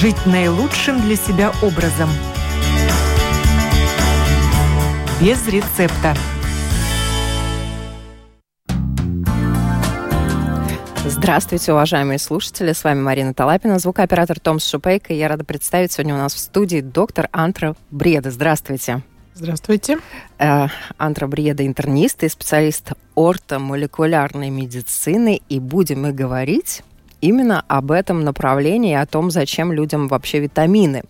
жить наилучшим для себя образом. Без рецепта. Здравствуйте, уважаемые слушатели. С вами Марина Талапина, звукооператор Томс Шупейко. Я рада представить сегодня у нас в студии доктор Антра Бреда. Здравствуйте. Здравствуйте. Э, Антра Бреда интернист и специалист ортомолекулярной медицины. И будем мы говорить именно об этом направлении, о том, зачем людям вообще витамины.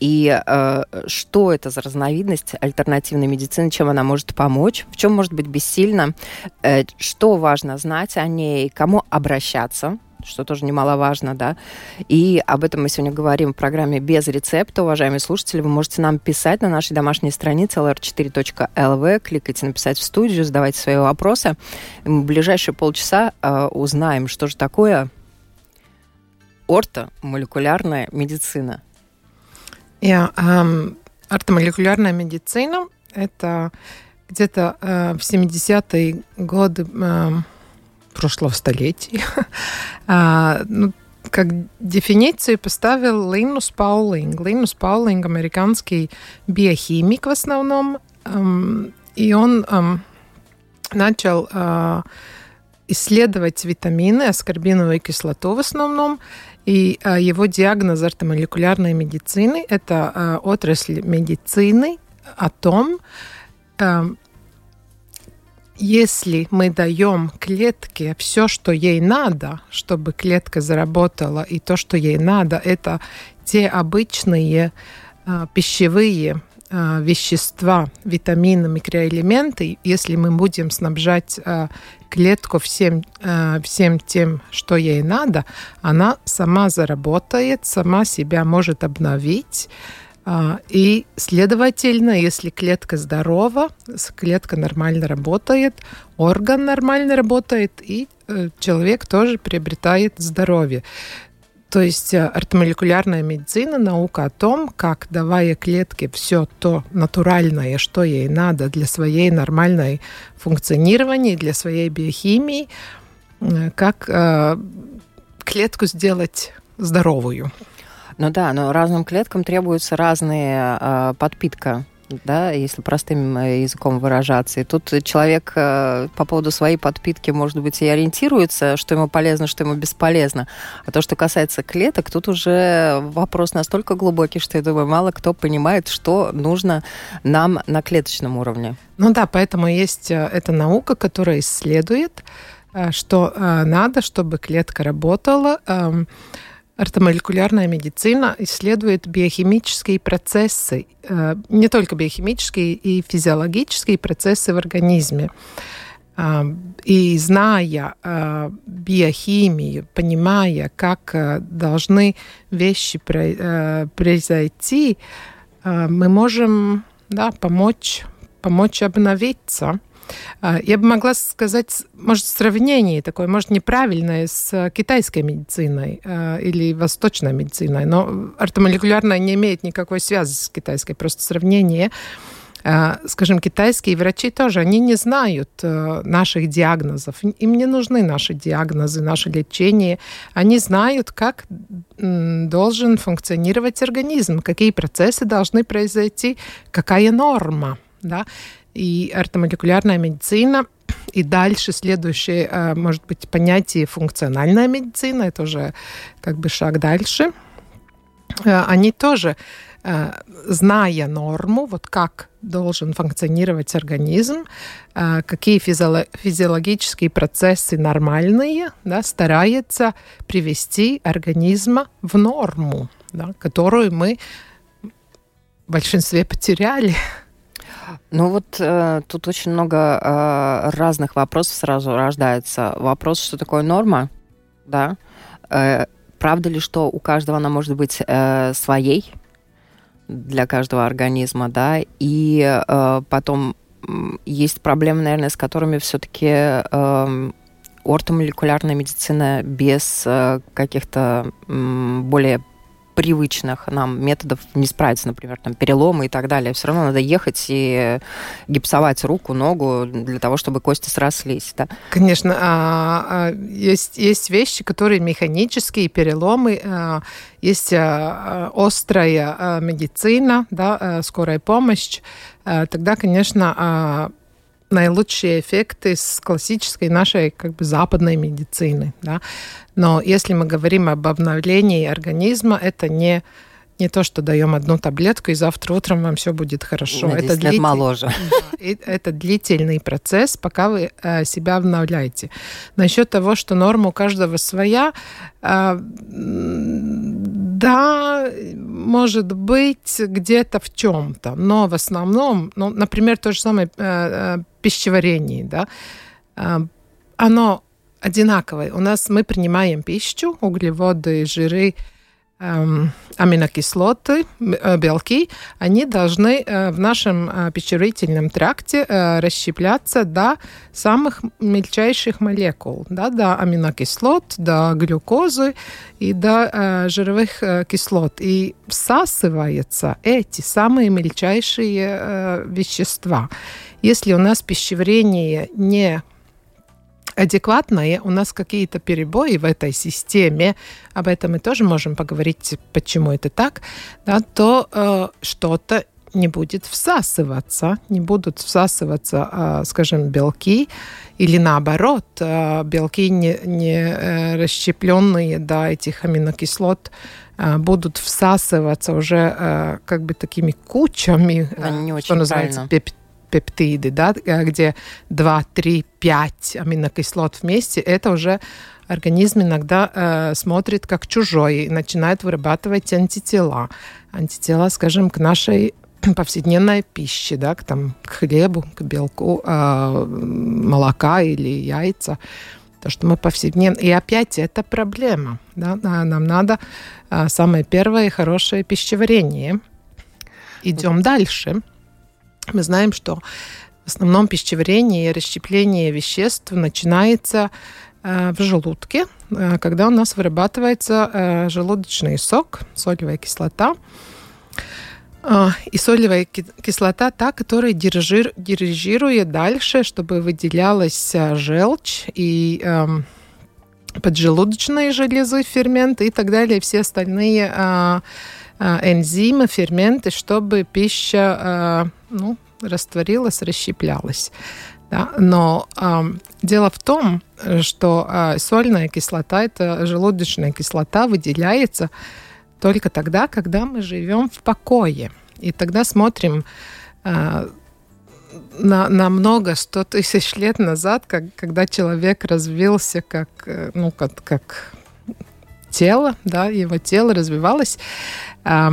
И э, что это за разновидность альтернативной медицины, чем она может помочь, в чем может быть бессильна, э, что важно знать о ней, кому обращаться, что тоже немаловажно, да. И об этом мы сегодня говорим в программе «Без рецепта». Уважаемые слушатели, вы можете нам писать на нашей домашней странице lr4.lv, кликайте «Написать в студию», задавайте свои вопросы. Мы в ближайшие полчаса э, узнаем, что же такое ортомолекулярная медицина. Ja, ähm, ортомолекулярная медицина – это где-то э, в 70-е годы э, прошлого столетия. а, ну, как дефиницию поставил Линус Паулинг. Линус Паулинг – американский биохимик в основном. Эм, и он эм, начал э, исследовать витамины, аскорбиновую кислоту в основном, и а, его диагноз ортомолекулярной медицины – это а, отрасль медицины о том, а, если мы даем клетке все, что ей надо, чтобы клетка заработала, и то, что ей надо, это те обычные пищевые вещества, витамины, микроэлементы, если мы будем снабжать клетку всем, э, всем тем, что ей надо, она сама заработает, сама себя может обновить. И, следовательно, если клетка здорова, клетка нормально работает, орган нормально работает, и э, человек тоже приобретает здоровье. То есть э, ортомолекулярная медицина – наука о том, как, давая клетке все то натуральное, что ей надо для своей нормальной функционирования, для своей биохимии, э, как э, клетку сделать здоровую. Ну да, но разным клеткам требуется разная э, подпитка да, если простым э, языком выражаться. И тут человек э, по поводу своей подпитки, может быть, и ориентируется, что ему полезно, что ему бесполезно. А то, что касается клеток, тут уже вопрос настолько глубокий, что, я думаю, мало кто понимает, что нужно нам на клеточном уровне. Ну да, поэтому есть э, эта наука, которая исследует, что надо, чтобы клетка работала, эм, Ортомолекулярная медицина исследует биохимические процессы, э, не только биохимические и физиологические процессы в организме. А, и зная э, биохимию, понимая, как э, должны вещи произойти, мы можем да, помочь, помочь обновиться. А, я бы могла сказать, может, сравнение такое, может, неправильное с китайской медициной а, или восточной медициной, но ортомолекулярная не имеет никакой связи с китайской, просто сравнение а, скажем, китайские врачи тоже, они не знают наших диагнозов. Им не нужны наши диагнозы, наше лечение. Они знают, как должен функционировать организм, какие процессы должны произойти, какая норма. Да? И ортомолекулярная медицина. И дальше следующее, э, может быть, понятие функциональная медицина, это уже как бы шаг дальше. Э, они тоже, э, зная норму, вот как должен функционировать организм, какие физиологические процессы нормальные, да, старается привести организма в норму, да, которую мы в большинстве потеряли. Ну вот э, тут очень много э, разных вопросов сразу рождается. Вопрос, что такое норма, да? Э, правда ли, что у каждого она может быть э, своей для каждого организма, да? И э, потом есть проблемы, наверное, с которыми все-таки э, ортомолекулярная медицина без э, каких-то э, более привычных нам методов не справиться, например, там переломы и так далее. Все равно надо ехать и гипсовать руку, ногу для того, чтобы кости срослись. Да? Конечно, а, а, есть, есть вещи, которые механические, переломы, а, есть острая медицина, да, скорая помощь. Тогда, конечно, наилучшие эффекты с классической нашей как бы западной медицины. Да? Но если мы говорим об обновлении организма, это не не то, что даем одну таблетку, и завтра утром вам все будет хорошо. На это, длитель... моложе. Да, это длительный процесс, пока вы э, себя обновляете. Насчет того, что норма у каждого своя, э, да, может быть, где-то в чем-то, но в основном, ну, например, то же самое э, пищеварение, да, оно одинаковое. У нас мы принимаем пищу, углеводы, жиры, аминокислоты, э, белки, они должны э, в нашем э, пищеварительном тракте расщепляться до самых мельчайших молекул, да, до аминокислот, до глюкозы и до жировых кислот. И всасываются эти самые мельчайшие вещества. Если у нас пищеварение не адекватное, у нас какие-то перебои в этой системе, об этом мы тоже можем поговорить, почему это так, да, то э, что-то не будет всасываться, не будут всасываться, э, скажем, белки, или наоборот, э, белки не, не э, расщепленные до этих аминокислот э, будут всасываться уже э, как бы такими кучами, э, что называется, пеп пептиды, да, где 2, 3, 5 аминокислот вместе, это уже организм иногда э, смотрит как чужой и начинает вырабатывать антитела. Антитела, скажем, к нашей повседневной пище, да, к, там, к хлебу, к белку, э, молока или яйца. То, что мы повседневно... И опять это проблема. Да? Нам надо э, самое первое хорошее пищеварение. Идем дальше. Мы знаем, что в основном пищеварение и расщепление веществ начинается э, в желудке, э, когда у нас вырабатывается э, желудочный сок, солевая кислота. И солевая кислота та, которая дирижир, дирижирует дальше, чтобы выделялась желчь и э, поджелудочные железы, ферменты и так далее, все остальные энзимы, ферменты, чтобы пища ну, растворилась, расщеплялась. Да? Но э, дело в том, что э, сольная кислота, это желудочная кислота, выделяется только тогда, когда мы живем в покое. И тогда смотрим э, на, на много, сто тысяч лет назад, как, когда человек развился как, ну, как, как тело, да, его тело развивалось. Э, Э,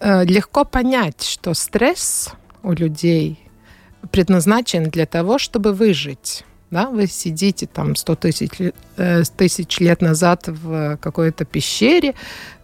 легко понять, что стресс у людей предназначен для того, чтобы выжить. Да? Вы сидите там 100 тысяч, э, тысяч лет назад в какой-то пещере,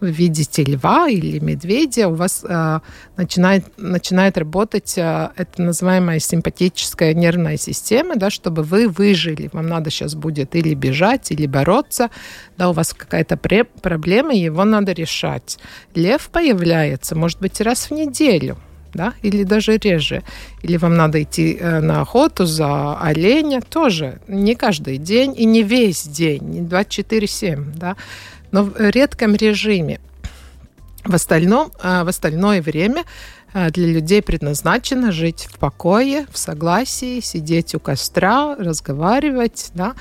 вы видите льва или медведя, у вас э, начинает, начинает работать э, это называемая симпатическая нервная система, да, чтобы вы выжили. Вам надо сейчас будет или бежать, или бороться. Да, у вас какая-то проблема, его надо решать. Лев появляется, может быть, раз в неделю – да, или даже реже. Или вам надо идти э, на охоту за оленя, тоже. Не каждый день и не весь день, не 24-7, да, но в редком режиме. В, остальном, э, в остальное время э, для людей предназначено жить в покое, в согласии, сидеть у костра, разговаривать, да,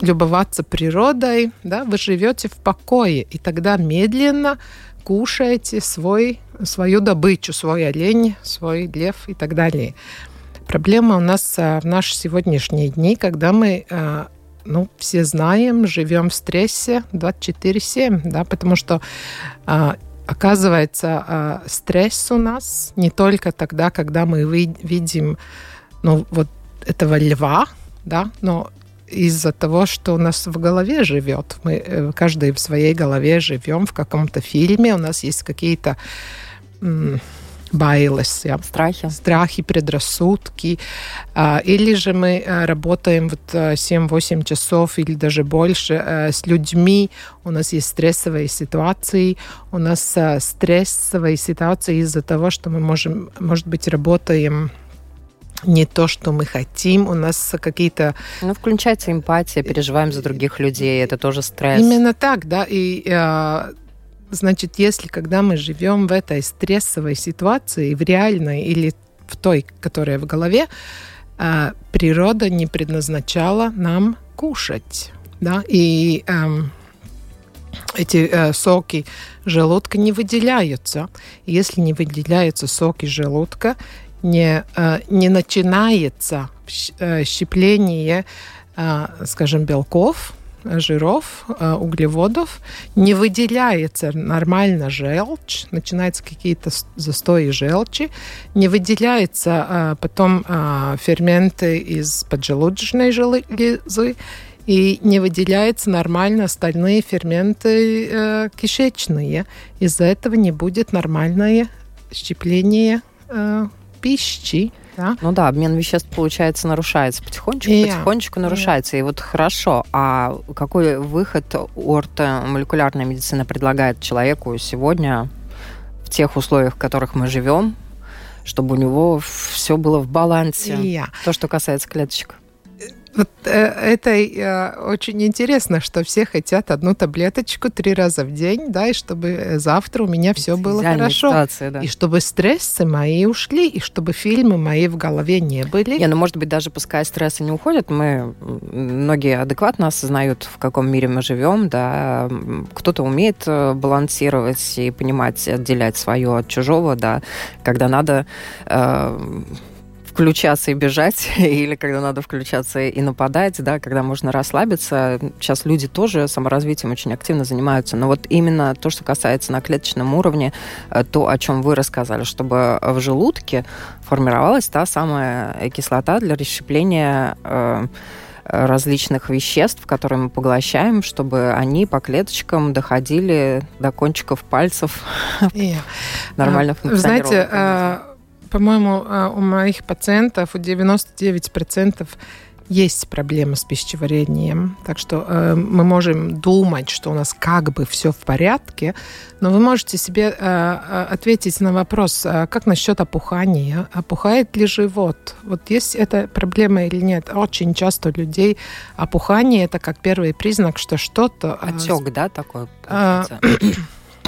любоваться природой, да, вы живете в покое, и тогда медленно кушаете свой, свою добычу, свой олень, свой лев и так далее. Проблема у нас а, в наши сегодняшние дни, когда мы а, ну, все знаем, живем в стрессе 24-7, да, потому что а, оказывается стресс у нас не только тогда, когда мы видим ну, вот этого льва, да, но из-за того, что у нас в голове живет. Мы э, каждый в своей голове живем в каком-то фильме, у нас есть какие-то bailes, ja. страхи, страхи, предрассудки. Или же мы работаем вот 7-8 часов или даже больше с людьми. У нас есть стрессовые ситуации. У нас стрессовые ситуации из-за того, что мы можем, может быть, работаем не то, что мы хотим, у нас какие-то... Ну, включается эмпатия, переживаем за других людей, это тоже стресс. Именно так, да, и Значит, если когда мы живем в этой стрессовой ситуации, в реальной или в той, которая в голове, а, природа не предназначала нам кушать. Да? И эм, эти э, соки желудка не выделяются. Если не выделяются соки желудка, не, э, не начинается э, щепление, э, скажем, белков, жиров, э, углеводов, не выделяется нормально желчь, начинаются какие-то застои желчи, не выделяются э, потом э, ферменты из поджелудочной железы, и не выделяются нормально остальные ферменты кишечные. Из-за этого не будет нормальное щепление пищи. Да? Ну да, обмен веществ, получается, нарушается потихонечку, yeah. потихонечку нарушается. Yeah. И вот хорошо, а какой выход ортомолекулярная медицина предлагает человеку сегодня в тех условиях, в которых мы живем, чтобы у него все было в балансе? Yeah. То, что касается клеточек. Вот э, это э, очень интересно, что все хотят одну таблеточку три раза в день, да, и чтобы завтра у меня все было хорошо. Ситуация, да. И чтобы стрессы мои ушли, и чтобы фильмы мои в голове не были. Не, ну, может быть, даже пускай стрессы не уходят, мы, многие адекватно осознают, в каком мире мы живем, да, кто-то умеет э, балансировать и понимать, отделять свое от чужого, да, когда надо э, включаться и бежать, или когда надо включаться и нападать, да, когда можно расслабиться. Сейчас люди тоже саморазвитием очень активно занимаются. Но вот именно то, что касается на клеточном уровне, э, то, о чем вы рассказали, чтобы в желудке формировалась та самая кислота для расщепления э, различных веществ, которые мы поглощаем, чтобы они по клеточкам доходили до кончиков пальцев. Нормально функционировали. Знаете, по-моему, э, у моих пациентов у 99% есть проблемы с пищеварением. Так что э, мы можем думать, что у нас как бы все в порядке, но вы можете себе э, э ответить на вопрос, э, как насчет опухания? Опухает ли живот? Вот есть эта проблема или нет? Очень часто у людей опухание это как первый признак, что что-то... Э, Отек, да, такой? Э,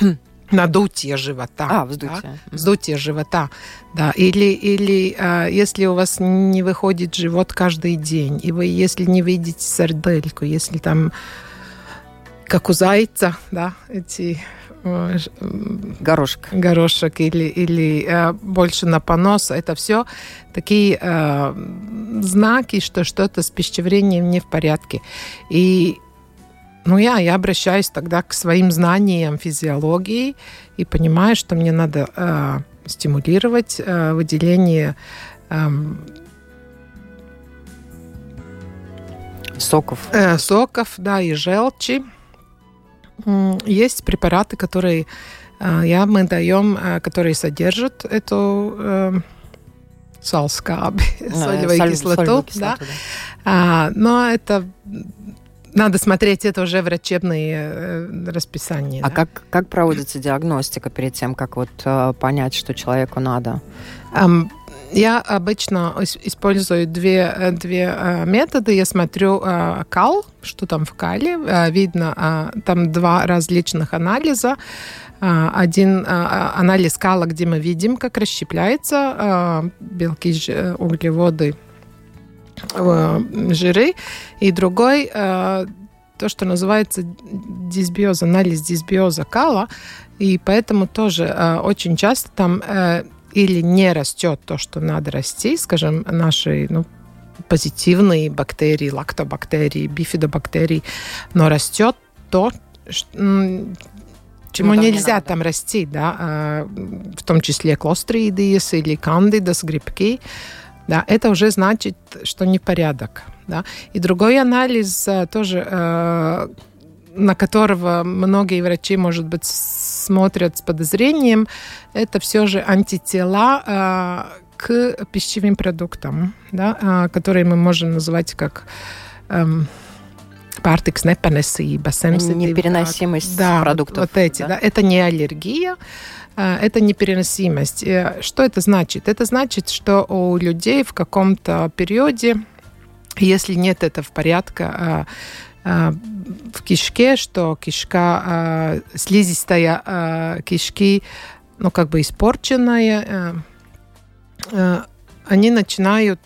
надутие живота. А, вздутие. Да? Вздутие живота, да. Или, или а, если у вас не выходит живот каждый день, и вы, если не видите сардельку, если там, как у зайца, да, эти э, горошек. Горошек или, или э, больше на понос. Это все такие э, знаки, что что-то с пищеварением не в порядке. И ну, я, я обращаюсь тогда к своим знаниям физиологии и понимаю, что мне надо э, стимулировать э, выделение э, соков. Э, соков, да, и желчи. Есть препараты, которые э, я, мы даем, э, которые содержат эту э, салскаби, э, солевую кислоту. кислоту да. Да. А, но это надо смотреть это уже врачебные э, расписания. А да? как, как проводится диагностика перед тем, как вот э, понять, что человеку надо? Um, я обычно использую две, э, две методы. Я смотрю кал, что там в кале. Видно, э, там два различных анализа. Один анализ кала, где мы видим, как расщепляются белки, углеводы, жиры, и другой э, то, что называется дисбиоз, анализ дисбиоза кала, и поэтому тоже э, очень часто там или не растет то, что надо расти, скажем, наши ну, позитивные бактерии, лактобактерии, бифидобактерии, но растет то, чему ну, нельзя не там расти, да, в том числе клостридиес или кандидас, грибки, да, это уже значит, что не порядок. Да. И другой анализ э, тоже э, на которого многие врачи, может быть, смотрят с подозрением, это все же антитела к пищевым продуктам, да, которые мы можем называть как эм, pārtiks nepanesība, Непереносимость да, продуктов. Вот эти, да? да. Это не аллергия, это непереносимость. Что это значит? Это значит, что у людей в каком-то периоде, если нет этого в порядке, в кишке, что кишка, слизистая кишки, ну, как бы испорченная, они начинают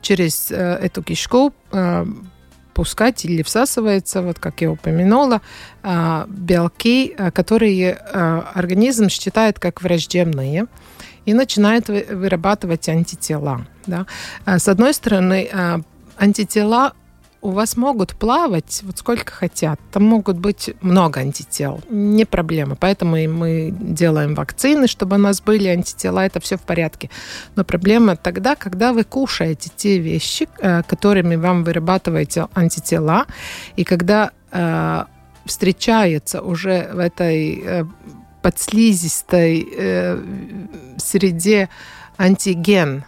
через эту кишку пускать или всасывается, вот как я упомянула, белки, которые организм считает как враждебные и начинает вырабатывать антитела. Да? С одной стороны, антитела у вас могут плавать вот сколько хотят. Там могут быть много антител. Не проблема. Поэтому и мы делаем вакцины, чтобы у нас были антитела. Это все в порядке. Но проблема тогда, когда вы кушаете те вещи, э, которыми вам вырабатываете антитела, и когда э, встречается уже в этой э, подслизистой э, среде антиген –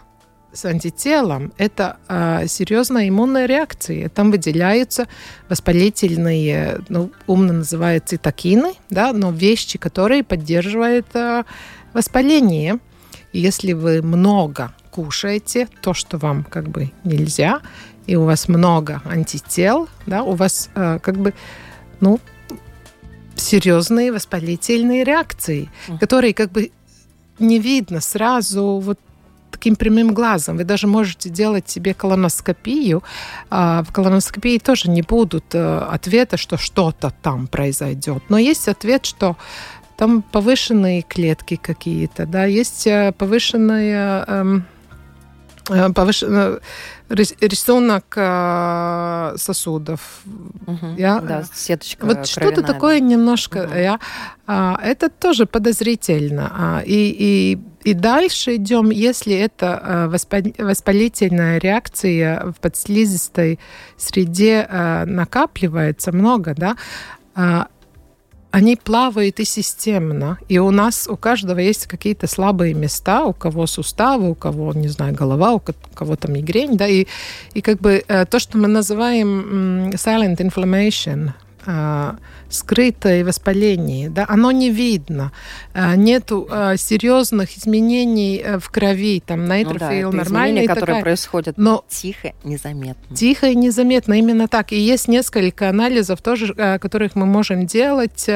с антителом, это э, серьезная иммунная реакция. Там выделяются воспалительные, ну, умно называют цитокины, да, но вещи, которые поддерживают э, воспаление. И если вы много кушаете то, что вам как бы нельзя, и у вас много антител, да, у вас э, как бы, ну, серьезные воспалительные реакции, которые как бы не видно сразу вот таким прямым глазом. Вы даже можете делать себе колоноскопию. А, в колоноскопии тоже не будут э, ответа, что что-то там произойдет. Но есть ответ, что там повышенные клетки какие-то, да, есть э, повышенная эм, э, повышенная рисунок сосудов. Угу, я, да, сеточка Вот что-то такое да. немножко. Угу. Я, а, это тоже подозрительно. А, и, и и дальше идем, если это э, воспалительная реакция в подслизистой среде э, накапливается много, да, э, они плавают и системно. И у нас, у каждого есть какие-то слабые места, у кого суставы, у кого, не знаю, голова, у кого-то мигрень, да, и, и как бы то, что мы называем silent inflammation, скрытое воспаление, да, оно не видно, а, нету а, серьезных изменений э, в крови, там нейтрофил ну, да, нормальный, которые такая, происходят но тихо, незаметно. Тихо и незаметно, именно так. И есть несколько анализов тоже, которых мы можем делать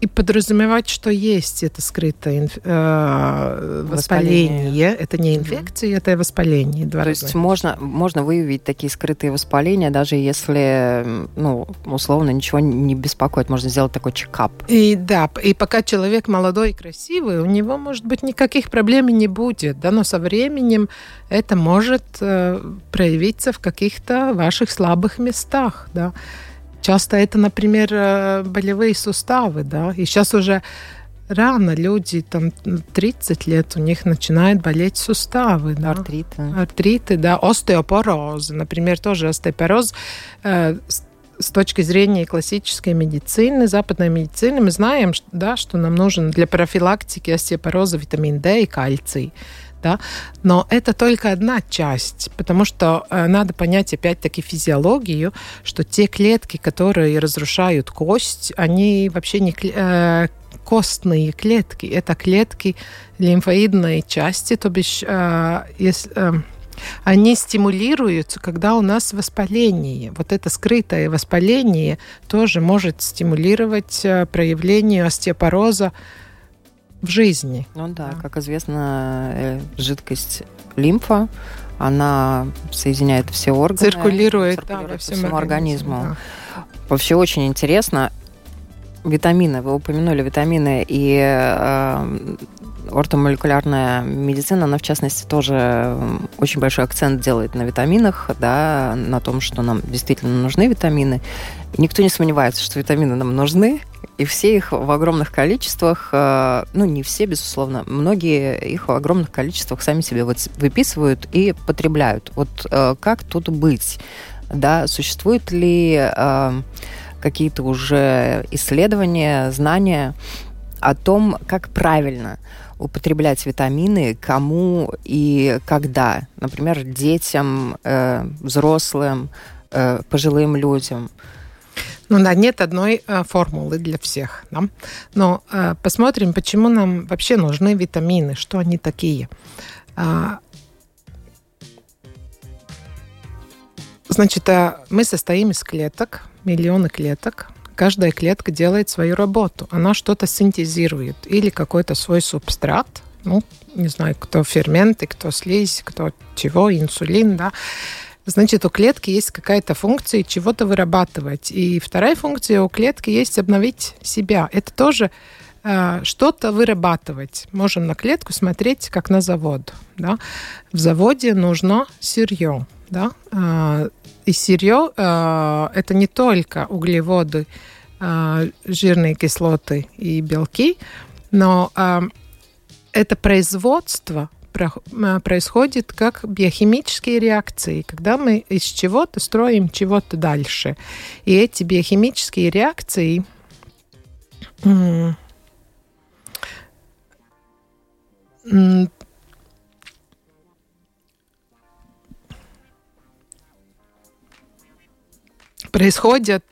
и подразумевать, что есть это скрытое инф... э, воспаление. воспаление. Это не инфекция, mm-hmm. это воспаление. Два То разных. есть можно, можно выявить такие скрытые воспаления, даже если, ну, условно, ничего не беспокоит. Можно сделать такой чекап. И да, и пока человек молодой и красивый, у него, может быть, никаких проблем не будет, да, но со временем это может э, проявиться в каких-то ваших слабых местах, да. Часто это, например, э, болевые суставы, да, и сейчас уже рано люди, там, 30 лет, у них начинают болеть суставы. Да? Артриты. Артриты, да, остеопороз, например, тоже остеопороз. Э, с точки зрения классической медицины, западной медицины, мы знаем, да, что нам нужен для профилактики остеопороза витамин D и кальций да, но это только одна часть, потому что э, надо понять опять-таки физиологию, что те клетки, которые разрушают кость, они вообще не э, костные клетки, это клетки лимфоидной части, то бишь э, если, они стимулируются, когда у нас воспаление. Вот это скрытое воспаление тоже может стимулировать проявление остеопороза в жизни. Ну да, да. как известно, э, жидкость лимфа, она соединяет все органы. Циркулирует, циркулирует да, по всему организму. Да. Вообще очень интересно. Витамины, вы упомянули витамины, и э, ортомолекулярная медицина, она в частности тоже очень большой акцент делает на витаминах, да, на том, что нам действительно нужны витамины. Никто не сомневается, что витамины нам нужны, и все их в огромных количествах, э, ну, не все, безусловно, многие их в огромных количествах сами себе вот выписывают и потребляют. Вот э, как тут быть? Да, существуют ли какие-то уже исследования, знания о том, как правильно употреблять витамины, кому и когда. Например, детям, э, взрослым, э, пожилым людям. Ну да, нет одной э, формулы для всех. Да? Но э, посмотрим, почему нам вообще нужны витамины, что они такие. А, значит, э, мы состоим из клеток, миллионы клеток. Каждая клетка делает свою работу. Она что-то синтезирует или какой-то свой субстрат. Ну, не знаю, кто ферменты, кто слизь, кто чего, инсулин, да. Значит, у клетки есть какая-то функция чего-то вырабатывать. И вторая функция у клетки есть обновить себя. Это тоже э, что-то вырабатывать. Можем на клетку смотреть как на завод. Да? В заводе нужно сырье. Да? Э, и сырье э, это не только углеводы, э, жирные кислоты и белки, но это производство происходит как биохимические реакции, когда мы из чего-то строим чего-то дальше. И эти биохимические реакции происходят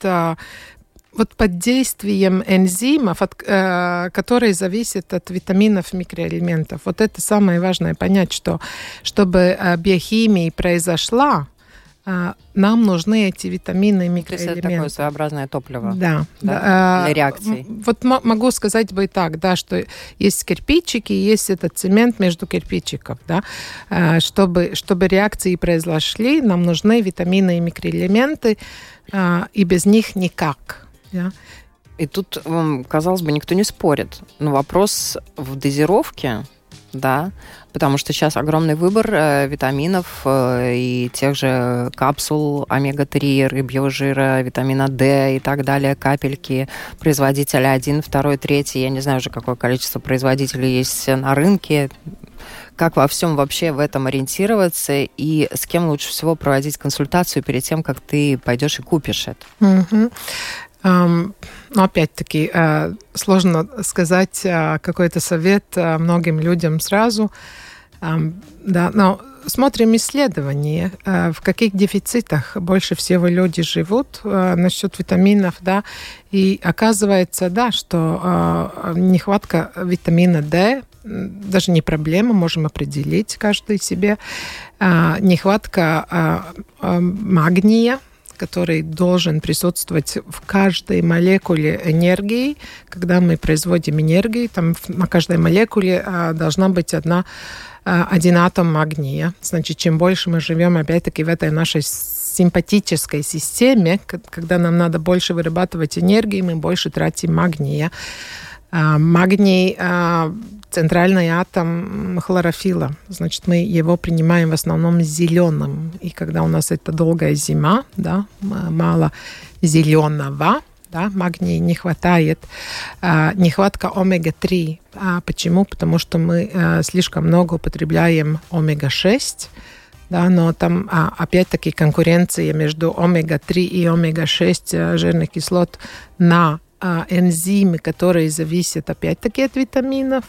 вот под действием энзимов, от, э, которые зависят от витаминов, микроэлементов. Вот это самое важное понять, что чтобы э, биохимия произошла, э, нам нужны эти витамины и микроэлементы. То есть это такое своеобразное топливо да, да, да, для реакции. Вот могу сказать бы и так, да, что есть кирпичики, есть этот цемент между кирпичиков, да, чтобы, чтобы реакции произошли, нам нужны витамины и микроэлементы, и без них никак. Да. И тут, казалось бы, никто не спорит. Но вопрос в дозировке, да, потому что сейчас огромный выбор э, витаминов э, и тех же капсул омега-3, рыбьего жира, витамина D и так далее, капельки, производителя 1, 2, 3, я не знаю уже, какое количество производителей есть на рынке, как во всем вообще в этом ориентироваться и с кем лучше всего проводить консультацию перед тем, как ты пойдешь и купишь это? Угу. Но опять-таки э, сложно сказать э, какой-то совет э, многим людям сразу. Да, но смотрим исследования, в каких дефицитах больше всего люди живут насчет витаминов, да, и оказывается, да, что нехватка витамина D даже не проблема, можем определить каждый себе. Нехватка магния, который должен присутствовать в каждой молекуле энергии. Когда мы производим энергию, там на каждой молекуле а, должна быть одна, а, один атом магния. Значит, чем больше мы живем, опять-таки, в этой нашей симпатической системе, когда нам надо больше вырабатывать энергии, мы больше тратим магния. А, магний центральный атом хлорофила. Значит, мы его принимаем в основном зеленым. И когда у нас это долгая зима, да, мало зеленого, да, магния не хватает. А, нехватка омега-3. А почему? Потому что мы а, слишком много употребляем омега-6, да, но там а, опять-таки конкуренция между омега-3 и омега-6 а, жирных кислот на а, энзимы, которые зависят опять-таки от витаминов.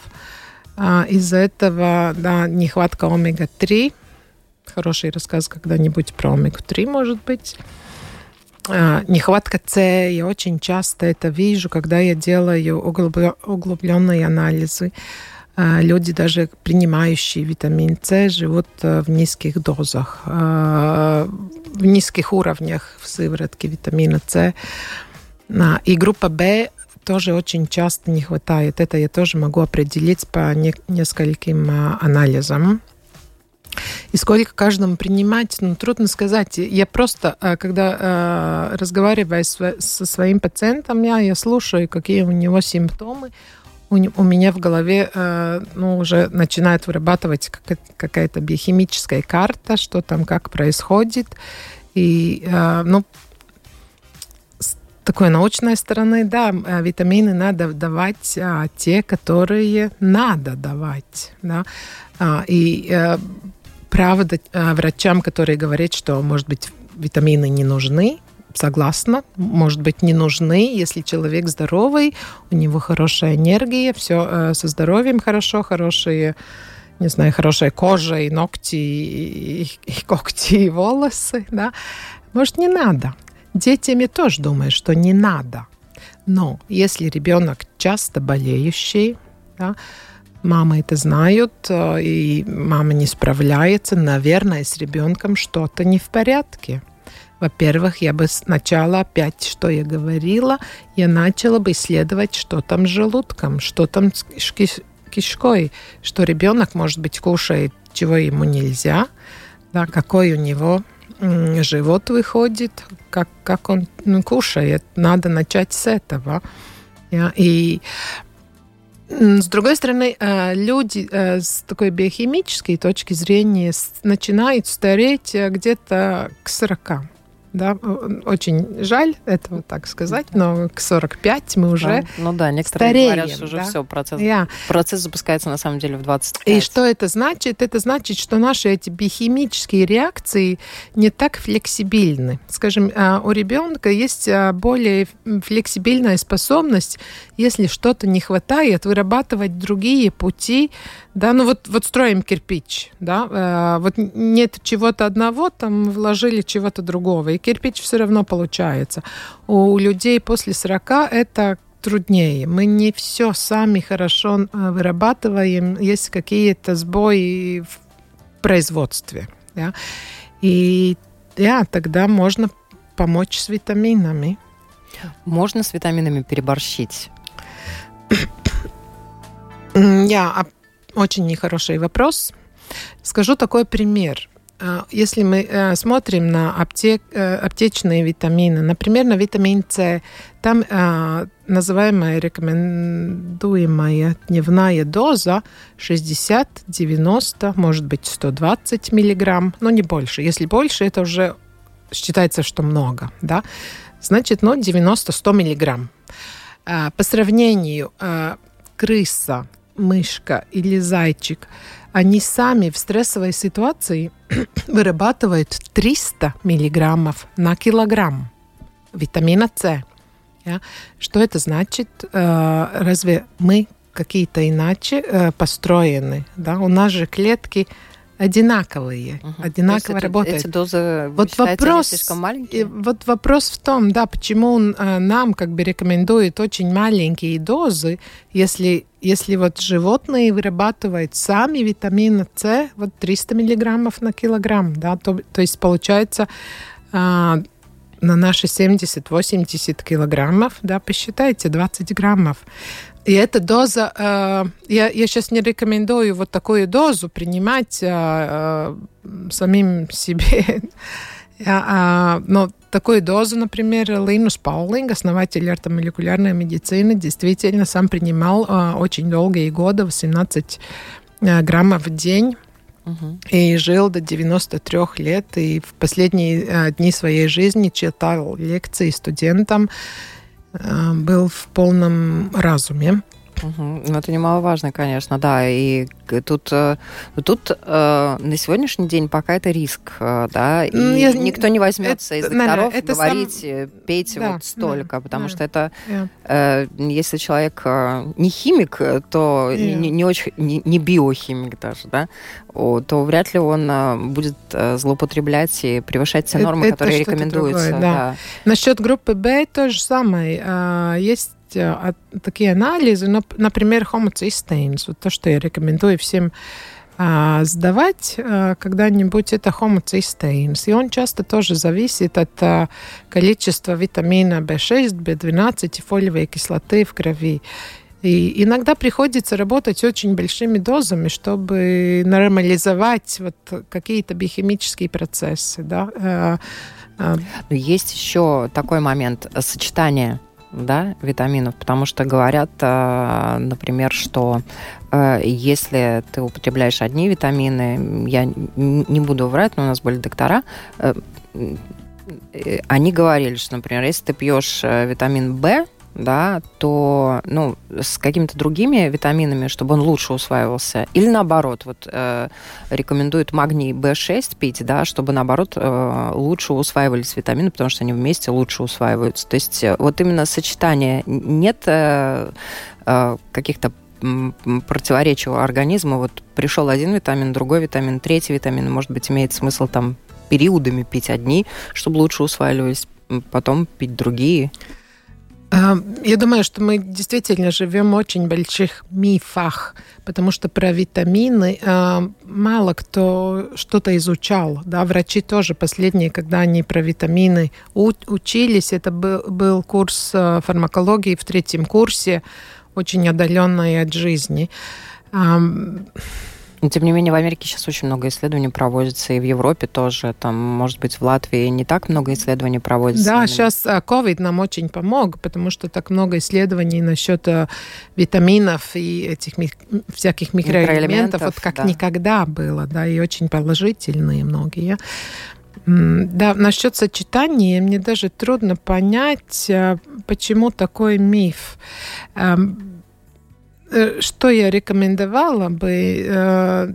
А, из-за этого да, нехватка омега-3. Хороший рассказ когда-нибудь про омегу-3, может быть. А, нехватка С. Я очень часто это вижу, когда я делаю углубленные анализы. А, люди, даже принимающие витамин С, живут а, в низких дозах, а, в низких уровнях в сыворотке витамина С. И группа В тоже очень часто не хватает. Это я тоже могу определить по не, нескольким а, анализам. И сколько каждому принимать, ну, трудно сказать. Я просто, а, когда а, разговариваю со своим пациентом, я, я слушаю, какие у него симптомы, у, у меня в голове ну, уже начинает вырабатывать какая-то биохимическая карта, что там как происходит. И ну, такой научной стороны, да, э, витамины надо давать а, те, которые надо давать, да, а, и а, правда врачам, которые говорят, что, может быть, витамины не нужны, согласна, может быть, не нужны, если человек здоровый, у него хорошая энергия, все э, со здоровьем хорошо, хорошие, не знаю, хорошая кожа и ногти, и, и когти, и волосы, да. Может, не надо. Детям тоже думаю, что не надо. Но если ребенок часто болеющий, да, мамы это знают, э, и мама не справляется, наверное, с ребенком что-то не в порядке. Во-первых, я бы сначала опять, что я говорила, я начала бы исследовать, что там с желудком, что там с кишкой, что ребенок, может быть, кушает, чего ему нельзя, да, какой у него живот выходит, как, как он ну, кушает. Надо начать с этого. И с другой стороны, э, люди э, с такой биохимической точки зрения начинают стареть э, где-то к 40. Да, очень жаль этого так сказать, но к 45 мы уже да. Ну да, некоторые стареем, говорят, что уже да? все, процесс, yeah. процесс запускается на самом деле в 25. И что это значит? Это значит, что наши эти биохимические реакции не так флексибильны. Скажем, а, у ребенка есть а, более флексибильная способность, если что-то не хватает, вырабатывать другие пути да, ну вот, вот строим кирпич, да, э, вот нет чего-то одного, там вложили чего-то другого, и кирпич все равно получается. У людей после 40 это труднее. Мы не все сами хорошо э, вырабатываем, есть какие-то сбои в производстве. Да? И да, тогда можно помочь с витаминами. Можно с витаминами переборщить? Я очень нехороший вопрос. Скажу такой пример. А, если мы э, смотрим на аптек, э, аптечные витамины, например, на витамин С, там а, называемая рекомендуемая дневная доза 60, 90, может быть 120 миллиграмм, но не больше. Если больше, это уже считается, что много. Да? Значит, ну, 90-100 миллиграмм. А, по сравнению, крыса мышка или зайчик, они сами в стрессовой ситуации вырабатывают 300 миллиграммов на килограмм витамина С. Ja? Что это значит? Э, разве мы какие-то иначе э, построены? Да? У нас же клетки одинаковые, угу. одинаково это, работают. Эти дозы вот вопрос, слишком маленькие? Вот вопрос в том, да, почему он э, нам как бы рекомендует очень маленькие дозы, если, если вот животные вырабатывают сами витамина С, вот 300 миллиграммов на килограмм, да, то, то есть получается а, на наши 70-80 килограммов, да, посчитайте, 20 граммов. И эта доза, э, я, я сейчас не рекомендую вот такую дозу принимать э, э, самим себе. Я, но такую дозу, например, Линус Паулинг, основатель ортомолекулярной медицины, действительно сам принимал очень долгие годы, 18 граммов в день. Угу. И жил до 93 лет, и в последние дни своей жизни читал лекции студентам, был в полном разуме. Угу. Ну, это немаловажно, конечно, да. И тут, э, тут э, на сегодняшний день пока это риск, да, и Я, никто не возьмется это, из докторов это говорить, сам... пейте да, вот столько, да, потому да, что это, yeah. если человек не химик, то yeah. не, не очень, не, не биохимик даже, да, то вряд ли он будет злоупотреблять и превышать те нормы, это, которые рекомендуются. Другое, да. Да. Насчет группы Б то же самое. А, есть такие анализы, например, хомоцистеинс, вот то, что я рекомендую всем а, сдавать а, когда-нибудь, это хомоцистеинс. И он часто тоже зависит от а, количества витамина В6, В12 и фолиевой кислоты в крови. И иногда приходится работать очень большими дозами, чтобы нормализовать вот какие-то биохимические процессы. Да? А, а. Есть еще такой момент сочетания да, витаминов, потому что говорят, э, например, что э, если ты употребляешь одни витамины, я не буду врать, но у нас были доктора, э, они говорили, что, например, если ты пьешь витамин В, да, то ну, с какими-то другими витаминами, чтобы он лучше усваивался, или наоборот, вот э, рекомендуют магний B6 пить, да, чтобы наоборот э, лучше усваивались витамины, потому что они вместе лучше усваиваются. То есть э, вот именно сочетание нет э, э, каких-то противоречия у организма. Вот пришел один витамин, другой витамин, третий витамин, может быть, имеет смысл там периодами пить одни, чтобы лучше усваивались, потом пить другие. А, я думаю, что мы действительно живем в очень больших мифах, потому что про витамины а, мало кто что-то изучал. Да? Врачи тоже последние, когда они про витамины учились, это был, курс а, фармакологии в третьем курсе, очень отдаленный от жизни. Но, тем не менее, в Америке сейчас очень много исследований проводится, и в Европе тоже. Там, может быть, в Латвии не так много исследований проводится. Да, именно. сейчас COVID нам очень помог, потому что так много исследований насчет э, витаминов и этих ми всяких микроэлементов, микроэлементов вот как да. никогда было, да, и очень положительные многие. Да, насчет сочетания мне даже трудно понять, э, почему такой миф. Э, что я рекомендовала бы э,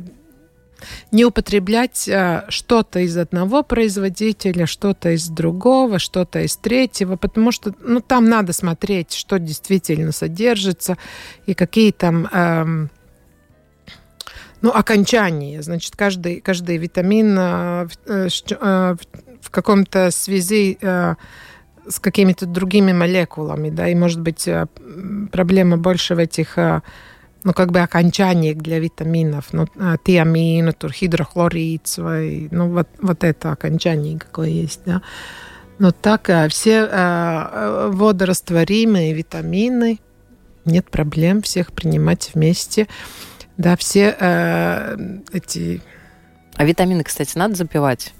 не употреблять э, что-то из одного производителя, что-то из другого, что-то из третьего, потому что ну, там надо смотреть, что действительно содержится и какие там эм, ну, окончания. Значит, каждый, каждый витамин в каком-то связи с какими-то другими молекулами, да, и может быть э, проблема больше в этих э, ну, как бы окончаниях для витаминов, ну, э, тиамин, турхидрохлорид, свой, ну, вот, вот это окончание какое есть, да. Но так все водорастворимые витамины, нет проблем всех принимать вместе, да, все эти... А витамины, кстати, надо запивать?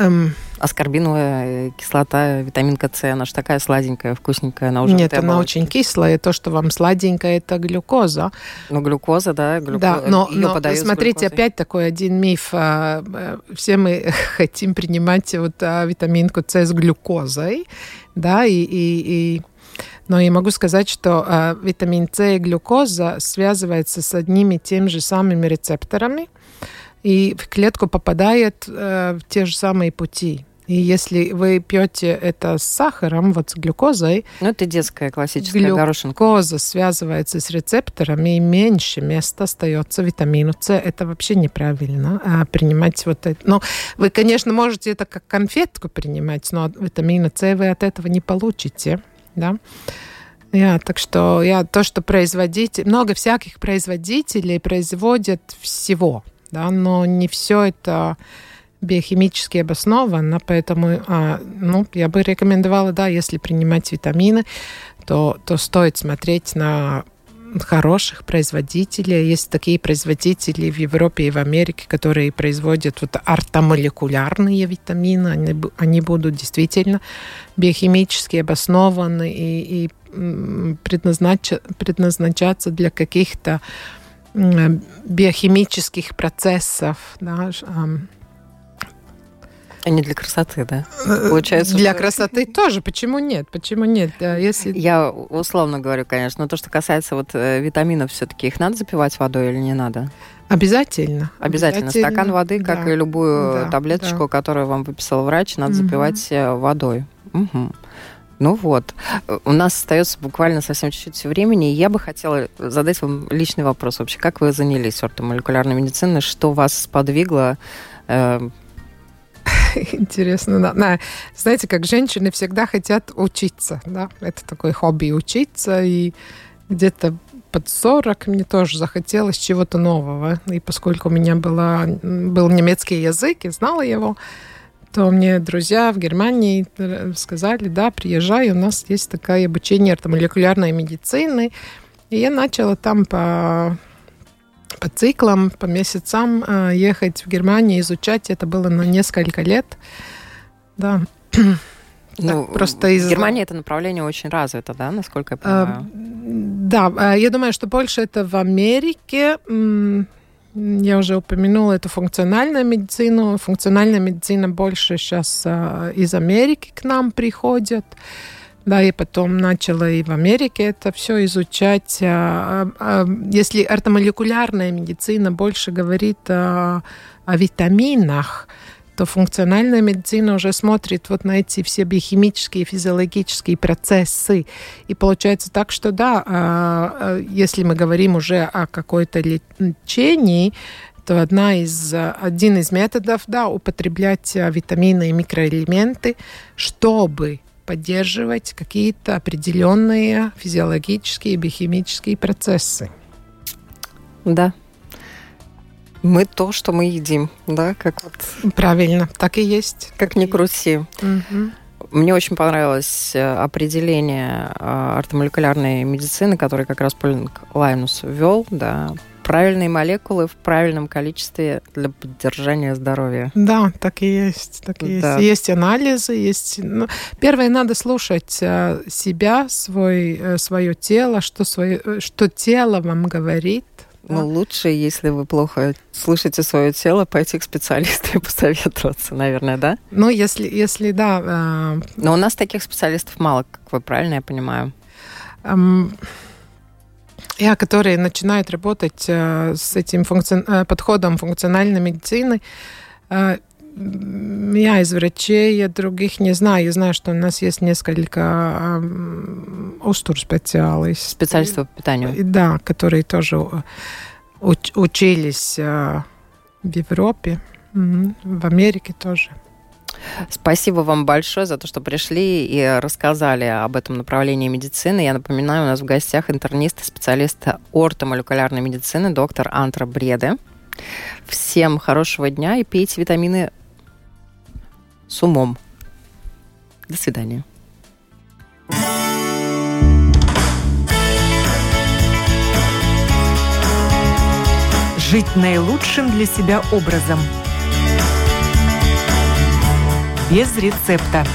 Эм... Аскорбиновая кислота, витаминка С, она же такая сладенькая, вкусненькая, она уже Нет, она очень кислая. То, что вам сладенькая, это глюкоза. Ну, глюкоза, да. Глюко... Да, но, но смотрите, опять такой один миф. А, э, все мы хотим принимать вот а, витаминку С с глюкозой, да, и, и, и но я могу сказать, что э, витамин С и глюкоза связываются с одними и теми же самыми рецепторами, и в клетку попадает э, в те же самые пути. И если вы пьете это с сахаром, вот с глюкозой... Ну, это детская классическая глюкоза горошинка. Глюкоза связывается с рецепторами, и меньше места остается витамину С. Это вообще неправильно. А принимать вот это... Ну, вы, конечно, можете это как конфетку принимать, но витамина С вы от этого не получите. Да? Я, так что я, то, что производитель, много всяких производителей производят всего да, но не все это биохимически обосновано, поэтому а, ну, я бы рекомендовала, да, если принимать витамины, то, то стоит смотреть на хороших производителей. Есть такие производители в Европе и в Америке, которые производят вот ортомолекулярные витамины. Они, они будут действительно биохимически обоснованы и, и предназнач, предназначаться для каких-то биохимических процессов. Да, а не для красоты, да? Э, Получается, для что... красоты тоже. Почему нет? Почему нет? Если... Я условно говорю, конечно, но то, что касается вот э, витаминов, все-таки их надо запивать водой или не надо? Обязательно. Обязательно. Обязательно. Стакан воды, как да. и любую да, таблеточку, да. которую вам выписал врач, надо угу. запивать э, водой. Угу. Ну вот, у нас остается буквально совсем чуть-чуть времени, и я бы хотела задать вам личный вопрос вообще. Как вы занялись ортомолекулярной медициной? Что вас сподвигло э, Интересно, да. да. Знаете, как женщины всегда хотят учиться, да? Это такое хобби учиться, и где-то под 40 мне тоже захотелось чего-то нового. И поскольку у меня была, был немецкий язык, и знала его, то мне друзья в Германии э, сказали, да, приезжай, у нас есть такое обучение молекулярной медицины. И я начала там по, по циклам, по месяцам э, ехать в Германию, изучать. Это было на несколько лет. Да. Ну, так, просто из... В Германии это направление очень развито, да, насколько я понимаю? Да, я думаю, что больше это в Америке. Я уже упомянула эту функциональную медицину. Функциональная медицина больше сейчас а, из Америки к нам приходит. Да, и потом начала и в Америке это все изучать. Если ортомолекулярная медицина больше говорит о, о витаминах, то функциональная медицина уже смотрит вот на эти все биохимические, физиологические процессы. И получается так, что да, а, а, если мы говорим уже о какой-то лечении, то одна из, один из методов, да, употреблять витамины и микроэлементы, чтобы поддерживать какие-то определенные физиологические и биохимические процессы. Да, мы то, что мы едим, да, как вот. Правильно, так и есть. Как ни крути. Угу. Мне очень понравилось э, определение э, ортомолекулярной медицины, которое как раз Полинг Лайнус ввел, да, правильные молекулы в правильном количестве для поддержания здоровья. Да, так и есть. Так и да. есть. есть анализы, есть. Ну, первое, надо слушать э, себя, свой, свое тело, что, свое, что тело вам говорит, ну, лучше, если вы плохо слышите свое тело, пойти к специалисту и посоветоваться, наверное, да? Ну, если, если да. Э... Но у нас таких специалистов мало, как вы правильно я понимаю. Эм... Я, которые начинают работать э, с этим функци... э, подходом функциональной медицины, э, я из врачей, я других не знаю. Я знаю, что у нас есть несколько устур специалистов. Специалистов по питанию. Да, которые тоже уч учились в Европе, в Америке тоже. Спасибо вам большое за то, что пришли и рассказали об этом направлении медицины. Я напоминаю, у нас в гостях интернист и специалист ортомолекулярной медицины доктор Антра Бреде. Всем хорошего дня и пейте витамины с умом. До свидания. Жить наилучшим для себя образом. Без рецепта.